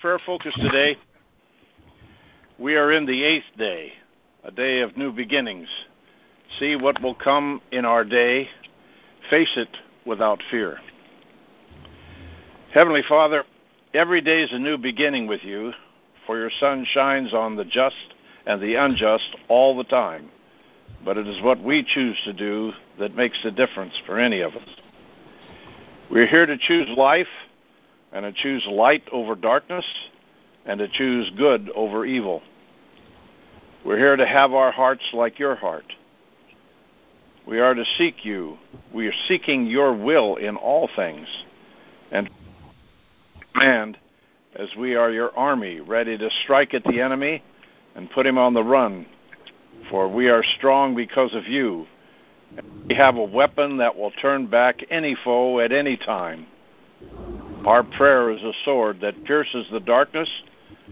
prayer focus today. We are in the eighth day, a day of new beginnings. See what will come in our day. Face it without fear. Heavenly Father, every day is a new beginning with you, for your sun shines on the just and the unjust all the time. But it is what we choose to do that makes the difference for any of us. We're here to choose life and to choose light over darkness and to choose good over evil. We're here to have our hearts like your heart. We are to seek you. We are seeking your will in all things. And and as we are your army, ready to strike at the enemy and put him on the run. For we are strong because of you. We have a weapon that will turn back any foe at any time. Our prayer is a sword that pierces the darkness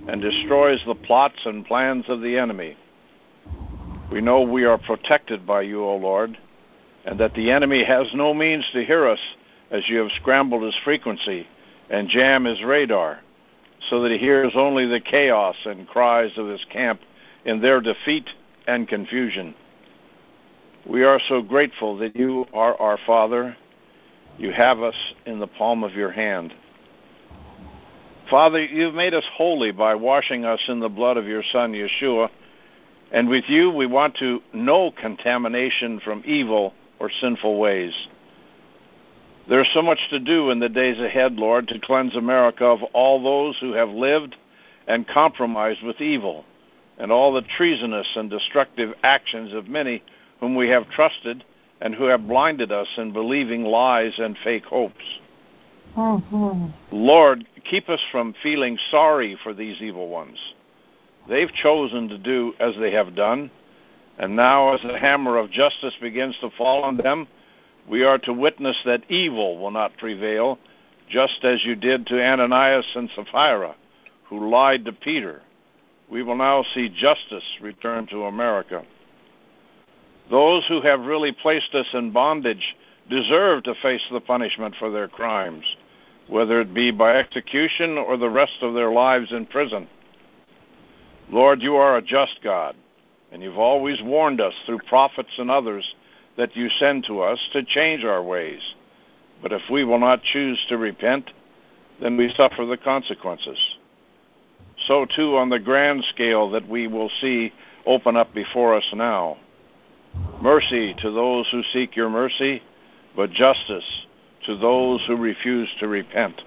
and destroys the plots and plans of the enemy. We know we are protected by you, O Lord, and that the enemy has no means to hear us as you have scrambled his frequency and jam his radar so that he hears only the chaos and cries of his camp in their defeat and confusion. We are so grateful that you are our Father. You have us in the palm of your hand. Father, you've made us holy by washing us in the blood of your Son, Yeshua. And with you, we want to know contamination from evil or sinful ways. There's so much to do in the days ahead, Lord, to cleanse America of all those who have lived and compromised with evil, and all the treasonous and destructive actions of many whom we have trusted and who have blinded us in believing lies and fake hopes. Mm-hmm. Lord, keep us from feeling sorry for these evil ones. They've chosen to do as they have done, and now as the hammer of justice begins to fall on them, we are to witness that evil will not prevail, just as you did to Ananias and Sapphira, who lied to Peter. We will now see justice return to America. Those who have really placed us in bondage deserve to face the punishment for their crimes, whether it be by execution or the rest of their lives in prison. Lord, you are a just God, and you've always warned us through prophets and others that you send to us to change our ways. But if we will not choose to repent, then we suffer the consequences. So, too, on the grand scale that we will see open up before us now. Mercy to those who seek your mercy, but justice to those who refuse to repent.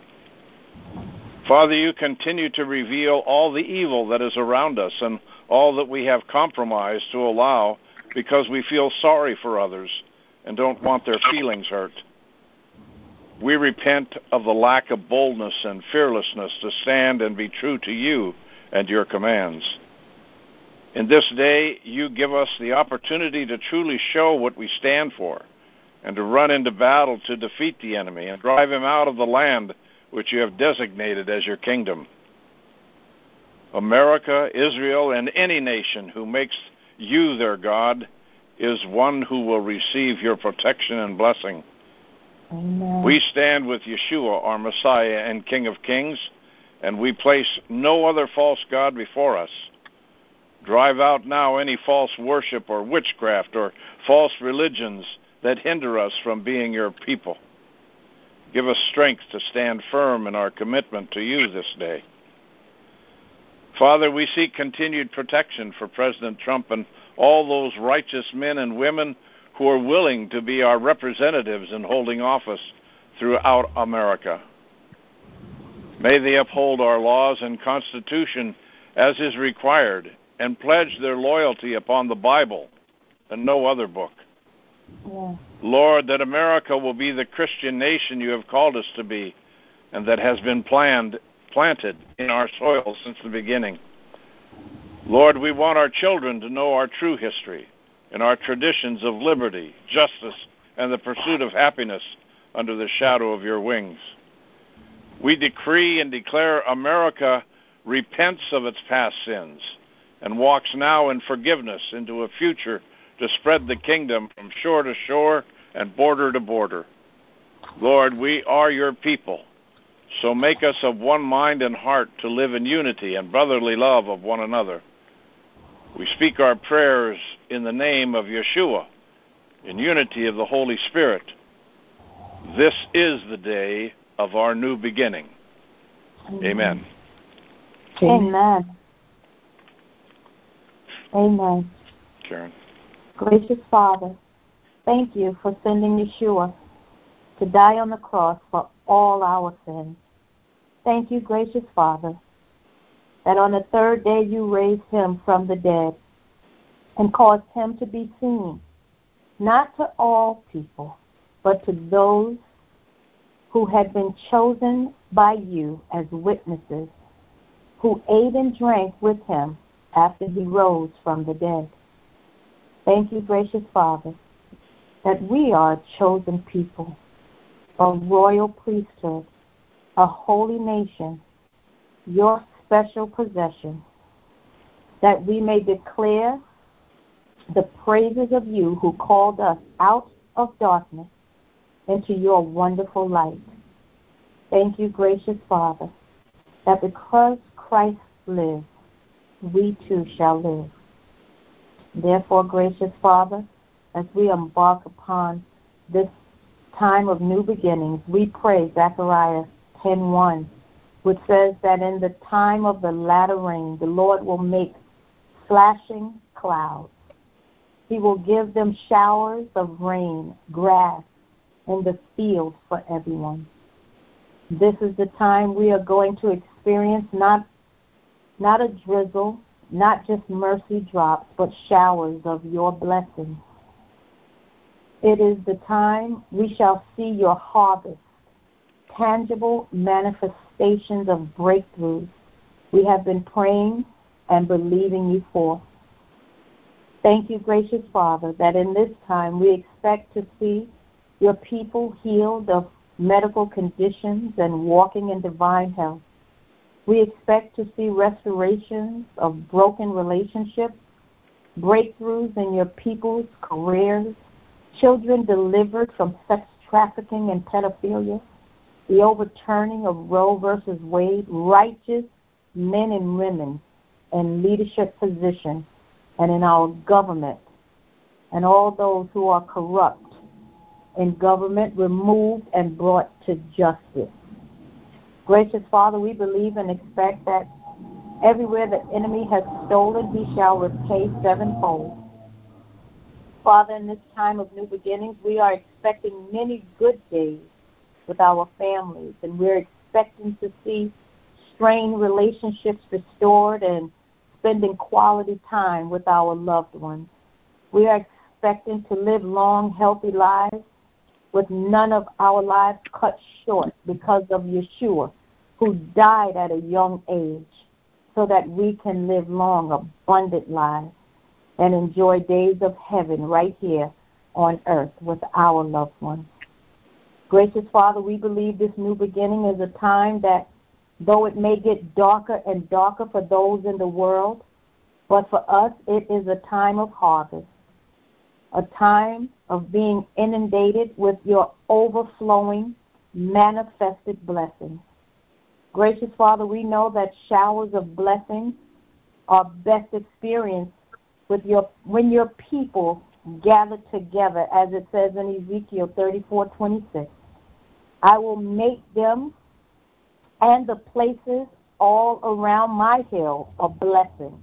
Father, you continue to reveal all the evil that is around us and all that we have compromised to allow because we feel sorry for others and don't want their feelings hurt. We repent of the lack of boldness and fearlessness to stand and be true to you and your commands. In this day, you give us the opportunity to truly show what we stand for and to run into battle to defeat the enemy and drive him out of the land which you have designated as your kingdom. America, Israel, and any nation who makes you their God is one who will receive your protection and blessing. Amen. We stand with Yeshua, our Messiah and King of Kings, and we place no other false God before us. Drive out now any false worship or witchcraft or false religions that hinder us from being your people. Give us strength to stand firm in our commitment to you this day. Father, we seek continued protection for President Trump and all those righteous men and women who are willing to be our representatives in holding office throughout America. May they uphold our laws and Constitution as is required and pledge their loyalty upon the Bible and no other book. Yeah. Lord, that America will be the Christian nation you have called us to be and that has been planned planted in our soil since the beginning. Lord, we want our children to know our true history and our traditions of liberty, justice, and the pursuit of happiness under the shadow of your wings. We decree and declare America repents of its past sins and walks now in forgiveness into a future to spread the kingdom from shore to shore and border to border. Lord, we are your people So make us of one mind and heart to live in unity and brotherly love of one another. We speak our prayers in the name of Yeshua, in unity of the Holy Spirit. This is the day of our new beginning. Amen. Amen. Amen. Karen. Gracious Father, thank you for sending Yeshua to die on the cross for all our sins. Thank you, gracious Father, that on the third day you raised him from the dead and caused him to be seen, not to all people, but to those who had been chosen by you as witnesses, who ate and drank with him after he rose from the dead. Thank you, gracious Father, that we are a chosen people, a royal priesthood, a holy nation, your special possession, that we may declare the praises of you who called us out of darkness into your wonderful light. Thank you, gracious Father, that because Christ lives, we too shall live. Therefore, gracious Father, as we embark upon this time of new beginnings, we pray Zechariah 10:1, which says that in the time of the latter rain, the Lord will make flashing clouds. He will give them showers of rain, grass, in the field for everyone. This is the time we are going to experience not not a drizzle, not just mercy drops, but showers of your blessings. It is the time we shall see your harvest, tangible manifestations of breakthroughs we have been praying and believing you for. Thank you, gracious Father, that in this time we expect to see your people healed of medical conditions and walking in divine health. We expect to see restorations of broken relationships, breakthroughs in your people's careers, children delivered from sex trafficking and pedophilia, the overturning of Roe versus Wade, righteous men and women in leadership positions and in our government, and all those who are corrupt in government removed and brought to justice. Gracious Father, we believe and expect that everywhere the enemy has stolen, he shall repay sevenfold. Father, in this time of new beginnings, we are expecting many good days with our families, and we're expecting to see strained relationships restored and spending quality time with our loved ones. We are expecting to live long, healthy lives with none of our lives cut short because of Yeshua, who died at a young age so that we can live long, abundant lives and enjoy days of heaven right here on earth with our loved ones. Gracious Father, we believe this new beginning is a time that, though it may get darker and darker for those in the world, but for us it is a time of harvest a time of being inundated with your overflowing, manifested blessings. Gracious Father, we know that showers of blessings are best experienced with your when your people gather together, as it says in Ezekiel 34:26. I will make them and the places all around my hill a blessing,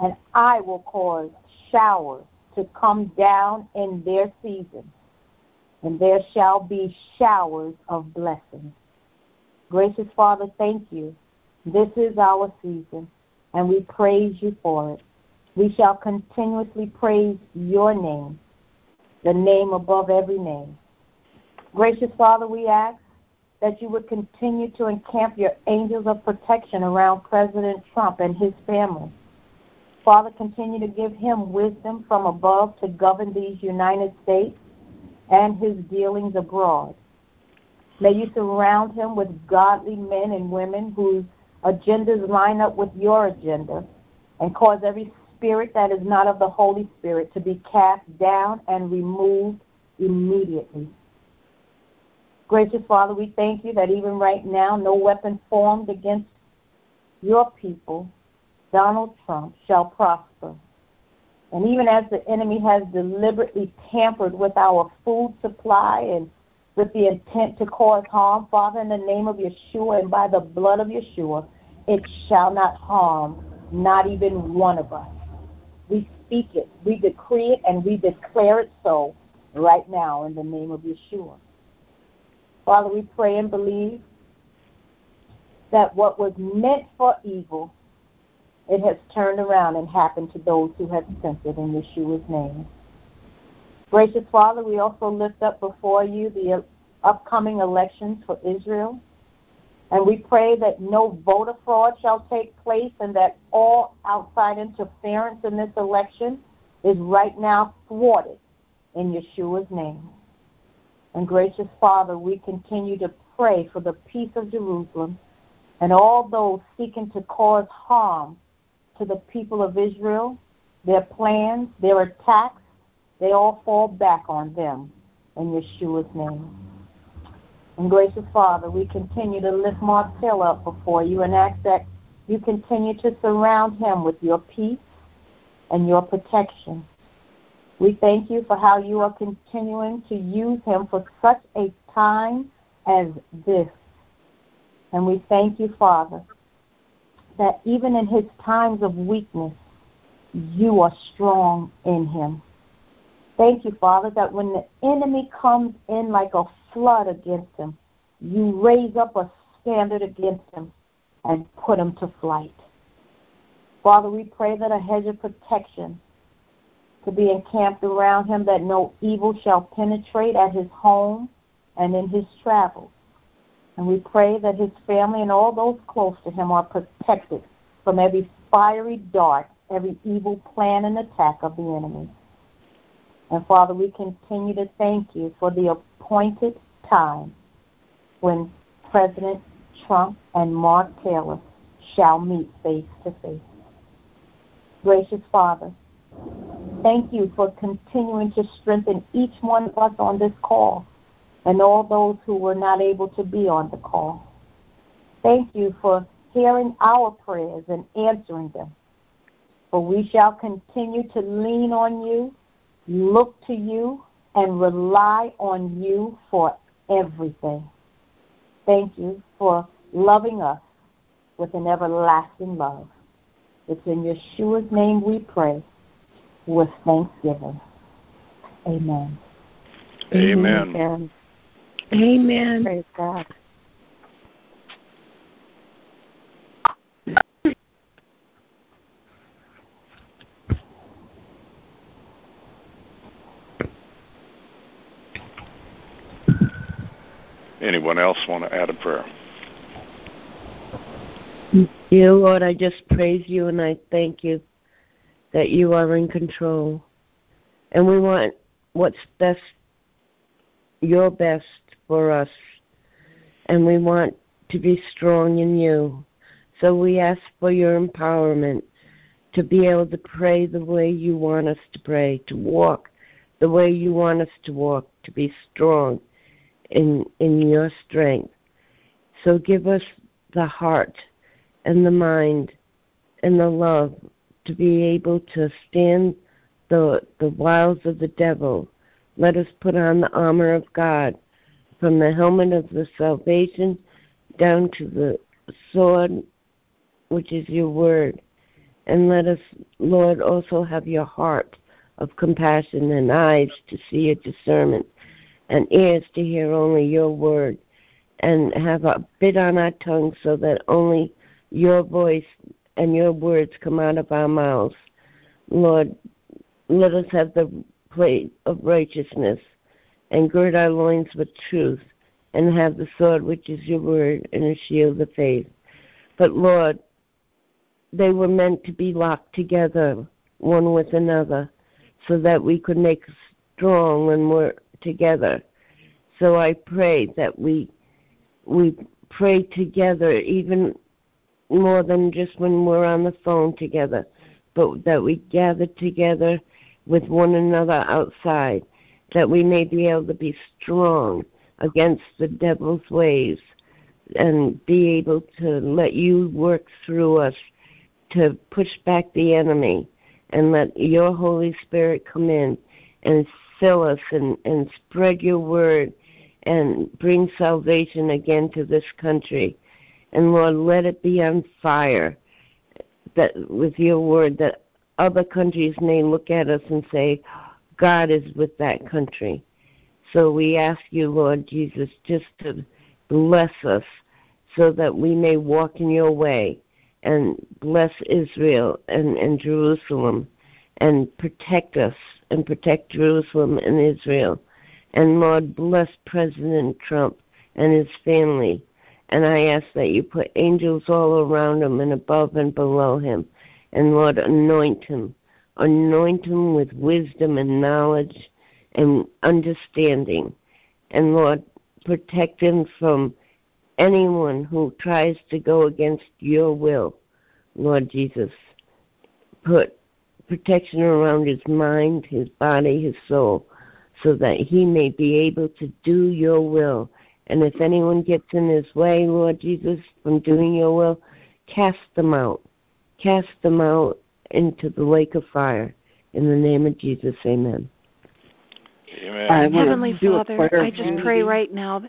and I will cause showers to come down in their season, and there shall be showers of blessings. Gracious Father, thank you. This is our season, and we praise you for it. We shall continuously praise your name, the name above every name. Gracious Father, we ask that you would continue to encamp your angels of protection around President Trump and his family Father, continue to give him wisdom from above to govern these United States and his dealings abroad. May you surround him with godly men and women whose agendas line up with your agenda and cause every spirit that is not of the Holy Spirit to be cast down and removed immediately. Gracious Father, we thank you that even right now, no weapon formed against your people, Donald Trump, shall prosper. And even as the enemy has deliberately tampered with our food supply and with the intent to cause harm, Father, in the name of Yeshua and by the blood of Yeshua, it shall not harm not even one of us. We speak it, we decree it, and we declare it so right now in the name of Yeshua. Father, we pray and believe that what was meant for evil, it has turned around and happened to those who have sent it in Yeshua's name. Gracious Father, we also lift up before you the upcoming elections for Israel. And we pray that no voter fraud shall take place and that all outside interference in this election is right now thwarted in Yeshua's name. And gracious Father, we continue to pray for the peace of Jerusalem and all those seeking to cause harm to the people of Israel, their plans, their attacks, they all fall back on them in Yeshua's name. And gracious Father, we continue to lift Taylor up before you and ask that you continue to surround him with your peace and your protection. We thank you for how you are continuing to use him for such a time as this. And we thank you, Father, that even in his times of weakness, you are strong in him. Thank you, Father, that when the enemy comes in like a flood against him, you raise up a standard against him and put him to flight. Father, we pray that a hedge of protection to be encamped around him, that no evil shall penetrate at his home and in his travels. And we pray that his family and all those close to him are protected from every fiery dart, every evil plan and attack of the enemy. And Father, we continue to thank you for the appointed time when President Trump and Mark Taylor shall meet face to face. Gracious Father, thank you for continuing to strengthen each one of us on this call and all those who were not able to be on the call. Thank you for hearing our prayers and answering them. For we shall continue to lean on you, look to you, and rely on you for everything. Thank you for loving us with an everlasting love. It's in Yeshua's name we pray with thanksgiving. Amen. Amen. Amen. Amen. Praise God. Anyone else want to add a prayer? Dear Lord, I just praise you and I thank you that you are in control. And we want what's best, your best for us. And we want to be strong in you. So we ask for your empowerment to be able to pray the way you want us to pray, to walk the way you want us to walk, to be strong in in your strength. So give us the heart and the mind and the love to be able to stand the the wiles of the devil. Let us put on the armor of God, from the helmet of the salvation down to the sword, which is your word. And let us, Lord, also have your heart of compassion and eyes to see your discernment and ears to hear only your word and have a bit on our tongue so that only your voice and your words come out of our mouths. Lord, let us have the plate of righteousness and gird our loins with truth and have the sword which is your word and a shield of faith. But Lord, they were meant to be locked together one with another so that we could make strong when we're together. So I pray that we we pray together even more than just when we're on the phone together, but that we gather together with one another outside, that we may be able to be strong, against the devil's ways and be able to let you work through us to push back the enemy and let your Holy Spirit come in and fill us and, and spread your word and bring salvation again to this country. And Lord, let it be on fire that with your word that other countries may look at us and say, God is with that country. So we ask you, Lord Jesus, just to bless us so that we may walk in your way and bless Israel and, and Jerusalem and protect us and protect Jerusalem and Israel. And Lord, bless President Trump and his family. And I ask that you put angels all around him and above and below him. And Lord, anoint him. Anoint him with wisdom and knowledge and understanding. And Lord, protect him from anyone who tries to go against your will, Lord Jesus. Put protection around his mind, his body, his soul, so that he may be able to do your will. And if anyone gets in his way, Lord Jesus, from doing your will, cast them out. Cast them out into the lake of fire. In the name of Jesus, amen. Amen. Heavenly Father, I just pray right now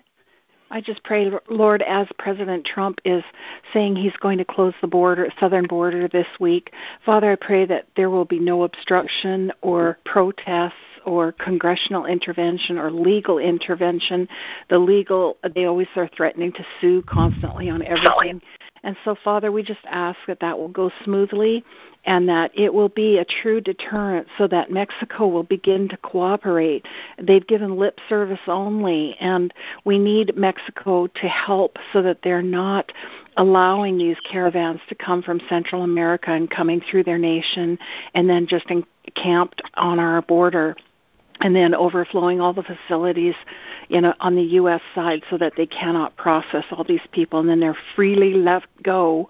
I just pray, Lord, as President Trump is saying he's going to close the border, southern border this week, Father, I pray that there will be no obstruction or protests or congressional intervention or legal intervention. The legal, they always are threatening to sue constantly on everything. And so, Father, we just ask that that will go smoothly and that it will be a true deterrent so that Mexico will begin to cooperate. They've given lip service only, and we need Mexico to help so that they're not allowing these caravans to come from Central America and coming through their nation and then just encamped on our border and then overflowing all the facilities you know on the US side so that they cannot process all these people and then they're freely left go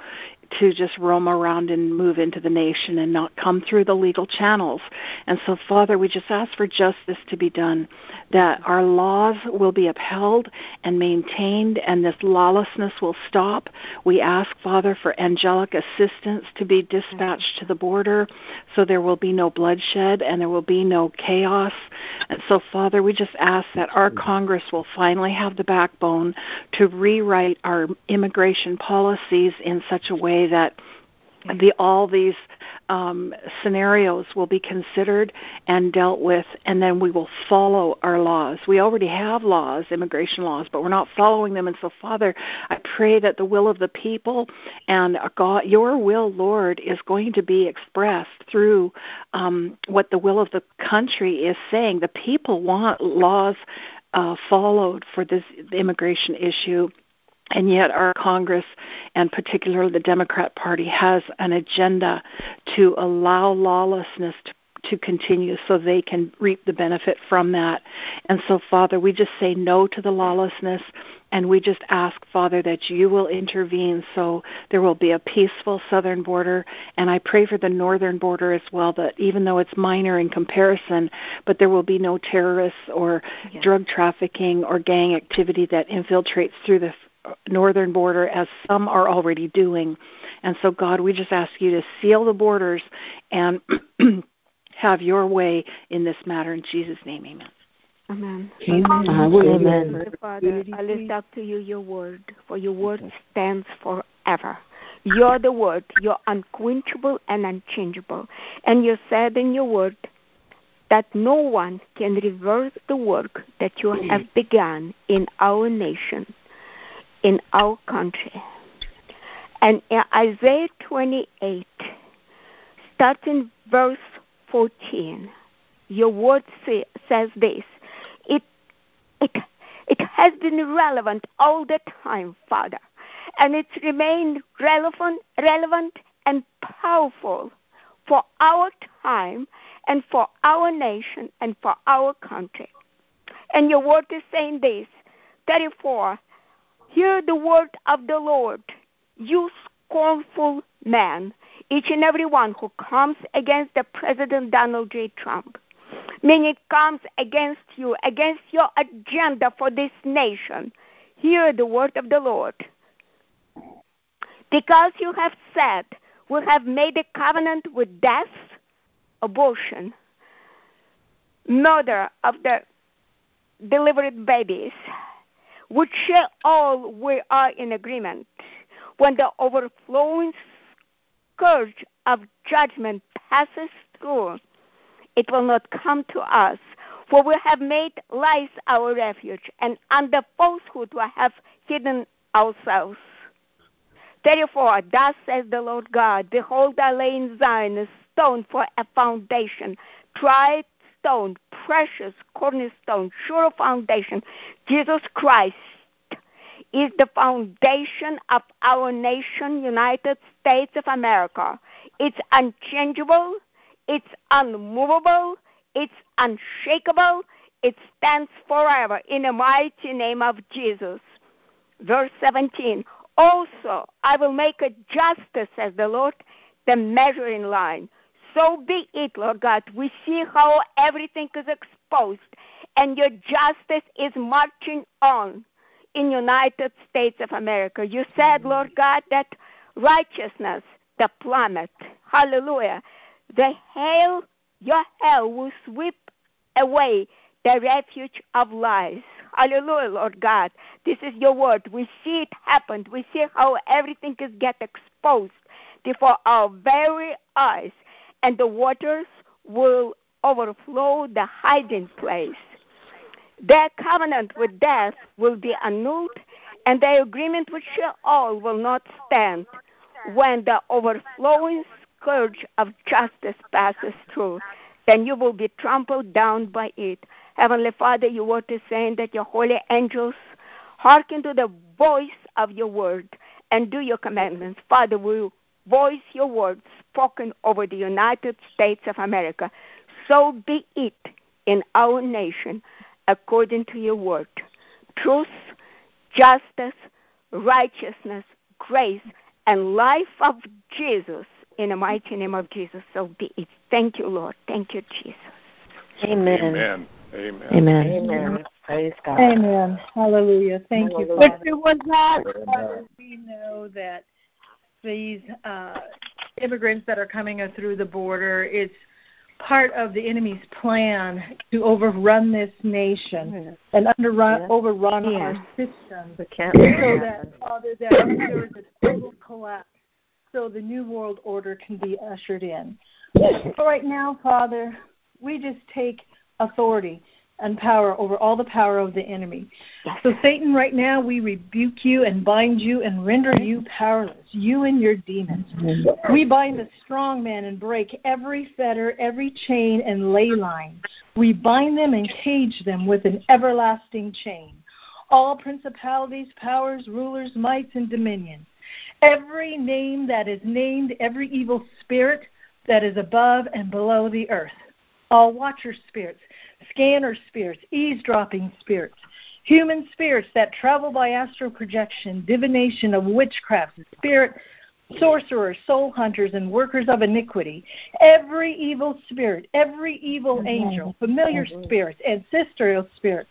to just roam around and move into the nation and not come through the legal channels. And so, Father, we just ask for justice to be done, that our laws will be upheld and maintained, and this lawlessness will stop. We ask, Father, for angelic assistance to be dispatched to the border so there will be no bloodshed and there will be no chaos. And so, Father, we just ask that our Congress will finally have the backbone to rewrite our immigration policies in such a way that the, all these um, scenarios will be considered and dealt with, and then we will follow our laws. We already have laws, immigration laws, but we're not following them. And so, Father, I pray that the will of the people and God, your will, Lord, is going to be expressed through um, what the will of the country is saying. The people want laws uh, followed for this immigration issue and yet, our Congress, and particularly the Democrat Party, has an agenda to allow lawlessness to to continue so they can reap the benefit from that. And so, Father, we just say no to the lawlessness and we just ask, Father, that you will intervene so there will be a peaceful southern border. And I pray for the northern border as well, that even though it's minor in comparison, but there will be no terrorists or yes. drug trafficking or gang activity that infiltrates through the northern border as some are already doing. And so, God, we just ask you to seal the borders and have your way in this matter. In Jesus' name, amen. Amen. Amen. Amen. Father, I lift up to you your word, for your word stands forever. You're the word. You're unquenchable and unchangeable. And you said in your word that no one can reverse the work that you have begun in our nation in our country. And in Isaiah 28, starting verse 14, your word say, says this it, it, it has been relevant all the time, Father, and it's remained relevant, relevant and powerful for our time and for our nation and for our country. And your word is saying this 34 Hear the word of the Lord, you scornful man, each and every one who comes against the President Donald J. Trump. Meaning it comes against you, against your agenda for this nation, hear the word of the Lord. Because you have said, we have made a covenant with death, abortion, murder of the delivered babies, which all we are in agreement. When the overflowing scourge of judgment passes through, it will not come to us. For we have made lies our refuge, and under falsehood we have hidden ourselves. Therefore, thus says the Lord God Behold, I lay in Zion a stone for a foundation, tried stone, precious cornerstone, sure foundation. Jesus Christ is the foundation of our nation, United States of America. It's unchangeable, it's unmovable, it's unshakable, it stands forever in the mighty name of Jesus. Verse 17 Also, I will make a justice, says the Lord, the measuring line. So be it, Lord God. We see how everything is exposed, and your justice is marching on in United States of America. You said, Lord God, that righteousness, the plummet, hallelujah, the hail, your hail will sweep away the refuge of lies. Hallelujah, Lord God. This is your word. We see it happen. We see how everything is get exposed before our very eyes, and the waters will overflow the hiding place. Their covenant with death will be annulled, and their agreement with Sheol will not stand when the overflowing scourge of justice passes through. Then you will be trampled down by it. Heavenly Father, you were is saying that your holy angels hearken to the voice of your word and do your commandments. Father, will voice your word spoken over the United States of America. So be it in our nation according to your word. Truth, justice, righteousness, grace, and life of Jesus in the mighty name of Jesus. So be it. Thank you, Lord. Thank you, Jesus. Amen. Amen. Amen. Amen. Amen. Praise God. Amen. Hallelujah. Thank Hallelujah. you, Father. Victor, was that? Father, we know that these uh, immigrants that are coming through the border, it's part of the enemy's plan to overrun this nation and underrun, Yeah. overrun Yeah. our systems so that. Father, that there is a total collapse so the new world order can be ushered in. But right now, Father, we just take authority and power over all the power of the enemy. So, Satan, right now, we rebuke you and bind you and render you powerless, you and your demons. We bind the strong man and break every fetter, every chain, and ley line. We bind them and cage them with an everlasting chain. All principalities, powers, rulers, mights, and dominions. Every name that is named, every evil spirit that is above and below the earth. All watcher spirits, scanner spirits, eavesdropping spirits, human spirits that travel by astral projection, divination of witchcraft, spirit sorcerers, soul hunters, and workers of iniquity, every evil spirit, every evil angel, familiar spirits, ancestral spirits,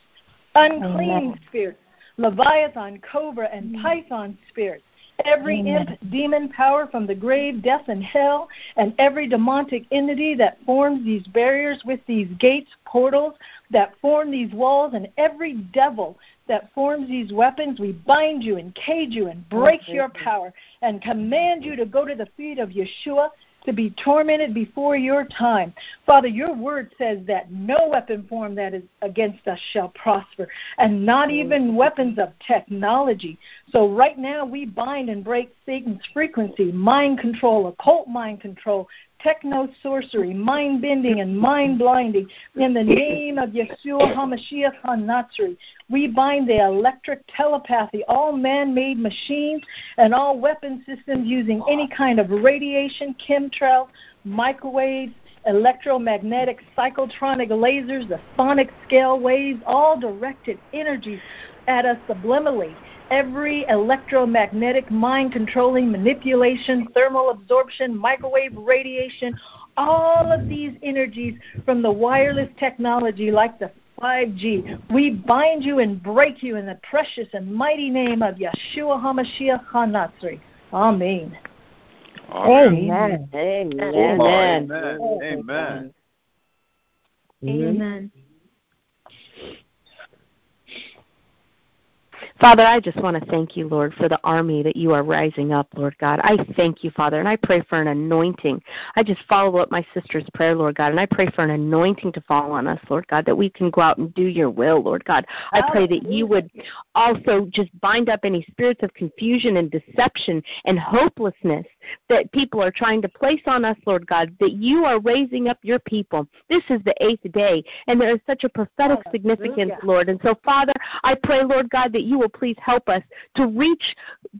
unclean spirits, Leviathan, cobra, and python spirits, every imp, demon power from the grave, death, and hell, and every demonic entity that forms these barriers with these gates, portals, that form these walls, and every devil that forms these weapons, we bind you and cage you and break your power and command you to go to the feet of Yeshua to be tormented before your time. Father, your word says that no weapon formed that is against us shall prosper, and not even weapons of technology. So right now we bind and break Satan's frequency, mind control, occult mind control, techno sorcery, mind bending, and mind blinding. In the name of Yeshua HaMashiach HaNatsri, we bind the electric telepathy, all man made machines, and all weapon systems using any kind of radiation, chemtrails, microwaves, electromagnetic, cyclotronic lasers, the sonic scale waves, all directed energies at us subliminally every electromagnetic, mind controlling, manipulation, thermal absorption, microwave radiation, all of these energies from the wireless technology like the 5G. We bind you and break you in the precious and mighty name of Yeshua HaMashiach HaNatzri. Amen. Amen. Amen. Amen. Amen. Amen. Father, I just want to thank you, Lord, for the army that you are rising up, Lord God. I thank you, Father, and I pray for an anointing. I just follow up my sister's prayer, Lord God, and I pray for an anointing to fall on us, Lord God, that we can go out and do your will, Lord God. I pray that you would also just bind up any spirits of confusion and deception and hopelessness that people are trying to place on us, Lord God, that you are raising up your people. This is the eighth day, and there is such a prophetic significance, Lord. And so, Father, I pray, Lord God, that you will please help us to reach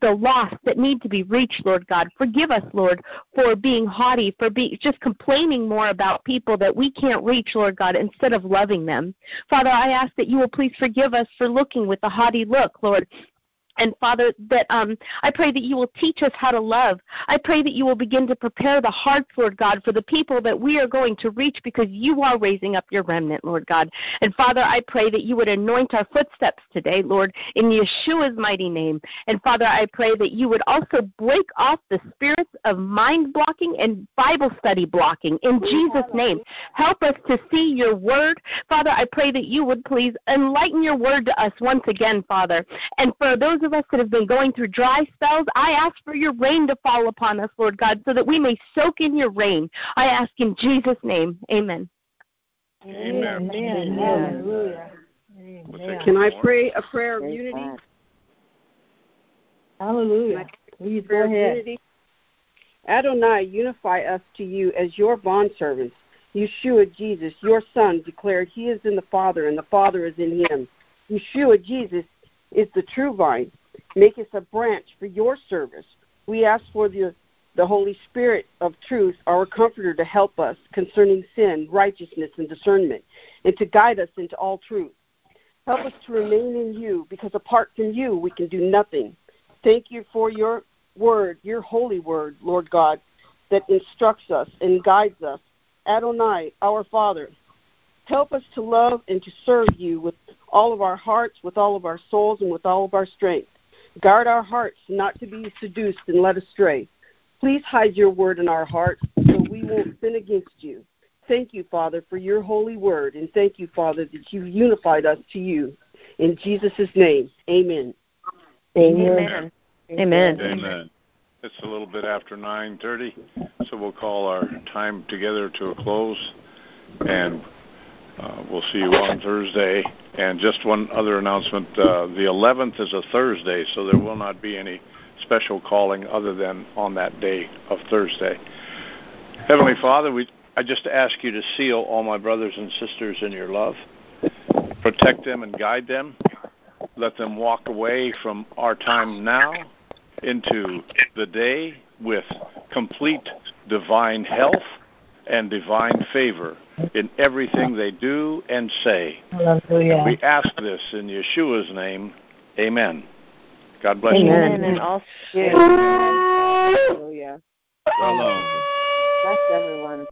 the lost that need to be reached, Lord God. Forgive us, Lord, for being haughty, for being just complaining more about people that we can't reach, Lord God, instead of loving them. Father, I ask that you will please forgive us for looking with a haughty look, Lord, and Father, that um, I pray that you will teach us how to love. I pray that you will begin to prepare the hearts, Lord God, for the people that we are going to reach because you are raising up your remnant, Lord God. And Father, I pray that you would anoint our footsteps today, Lord, in Yeshua's mighty name. And Father, I pray that you would also break off the spirits of mind blocking and Bible study blocking in Jesus' name. Help us to see your word. Father, I pray that you would please enlighten your word to us once again, Father. And for those of us that have been going through dry spells, I ask for your rain to fall upon us, Lord God, so that we may soak in your rain. I ask in Jesus' name. Amen. Amen. Amen. Hallelujah. Amen. Can I pray a prayer of unity? Hallelujah. Please go ahead. unity. Adonai, unify us to you as your bondservants. Yeshua Jesus, your Son, declared he is in the Father and the Father is in him. Yeshua Jesus is the true vine. Make us a branch for your service. We ask for the, the Holy Spirit of truth, our comforter, to help us concerning sin, righteousness, and discernment, and to guide us into all truth. Help us to remain in you, because apart from you, we can do nothing. Thank you for your word, your holy word, Lord God, that instructs us and guides us. Adonai, our Father, help us to love and to serve you with all of our hearts, with all of our souls, and with all of our strength. Guard our hearts not to be seduced and led astray. Please hide your word in our hearts so we won't sin against you. Thank you, Father, for your holy word, and thank you, Father, that you've unified us to you. In Jesus' name, amen. Amen. Amen. Amen. It's a little bit after 9:30, so we'll call our time together to a close, and uh, we'll see you on Thursday. And just one other announcement: uh, the 11th is a Thursday, so there will not be any special calling other than on that day of Thursday. Heavenly Father, we I just ask you to seal all my brothers and sisters in your love, protect them and guide them. Let them walk away from our time now into the day with complete divine health and divine favor in everything they do and say. Hallelujah. And we ask this in Yeshua's name. Amen. God bless Amen. you. And also, Hallelujah. Shalom. bless everyone.